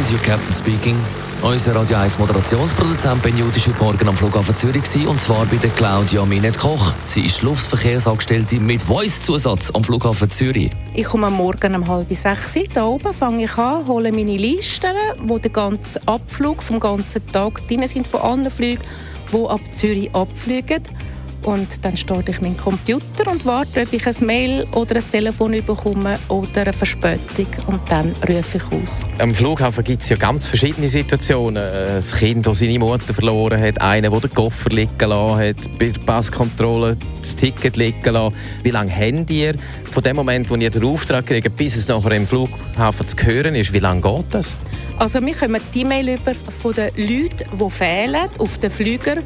is your captain speaking. Unser Radio 1 Moderationsproduzent Ben Jud heute Morgen am Flughafen Zürich gewesen, und zwar bei der Claudia Minet Koch. Sie ist Luftverkehrsangestellte mit Voice-Zusatz am Flughafen Zürich. Ich komme am Morgen um halb sechs. Da oben fange ich an, hole meine Listen, wo der ganze Abflug vom ganzen Tag drin sind von allen Flügen, die ab Zürich abfliegen. Und dann starte ich meinen Computer und warte, ob ich ein Mail oder ein Telefon bekomme oder eine Verspätung. Und dann rufe ich aus. Am Flughafen gibt es ja ganz verschiedene Situationen. Ein Kind, das seine Mutter verloren hat, einer, der den Koffer liegen lassen hat, bei der Passkontrolle das Ticket liegen lassen. Wie lange habt ihr von dem Moment, wo ihr den Auftrag kriegt, bis es nachher im Flughafen zu hören ist, wie lange geht das? Also wir kommen die E-Mail über von den Leuten, die fehlen, auf den Flüger,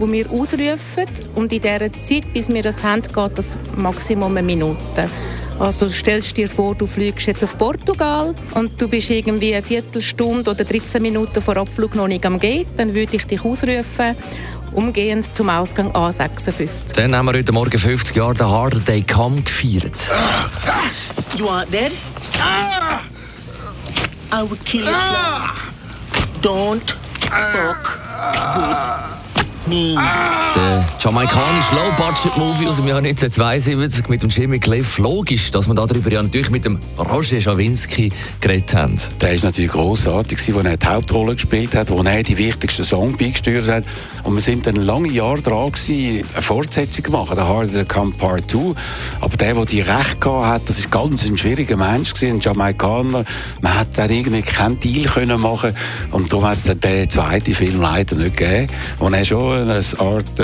die wir ausrufen. Und in dieser Zeit, bis wir das haben, geht das Maximum eine Minute. Also stellst dir vor, du fliegst jetzt auf Portugal und du bist irgendwie eine Viertelstunde oder 13 Minuten vor Abflug noch nicht am Gate, dann würde ich dich ausrufen umgehend zum Ausgang A56. Dann haben wir heute Morgen 50 Jahre den Hard Day Come gefeiert. You want dead? I will kill you. Ah! Don't fuck ah! with me. Ah! Der jamaikanische Low-Budget-Movie aus dem Jahr 1972 mit dem Jimmy Cliff. Logisch, dass wir darüber ja natürlich mit dem Roger Schawinski geredet haben. Der ist natürlich grossartig, wo er die Hauptrolle gespielt hat, wo er die wichtigsten Songs beigesteuert hat. Und wir sind dann lange Jahre dran gewesen, eine Fortsetzung zu machen, der Harder Come Part 2. Aber der, der die Rechte gehabt hat, das ist ganz ein schwieriger Mensch gewesen, ein Jamaikaner. Man hat dann irgendwie keinen Deal können machen und darum hat es den zweiten Film leider nicht gegeben, wo er schon eine Art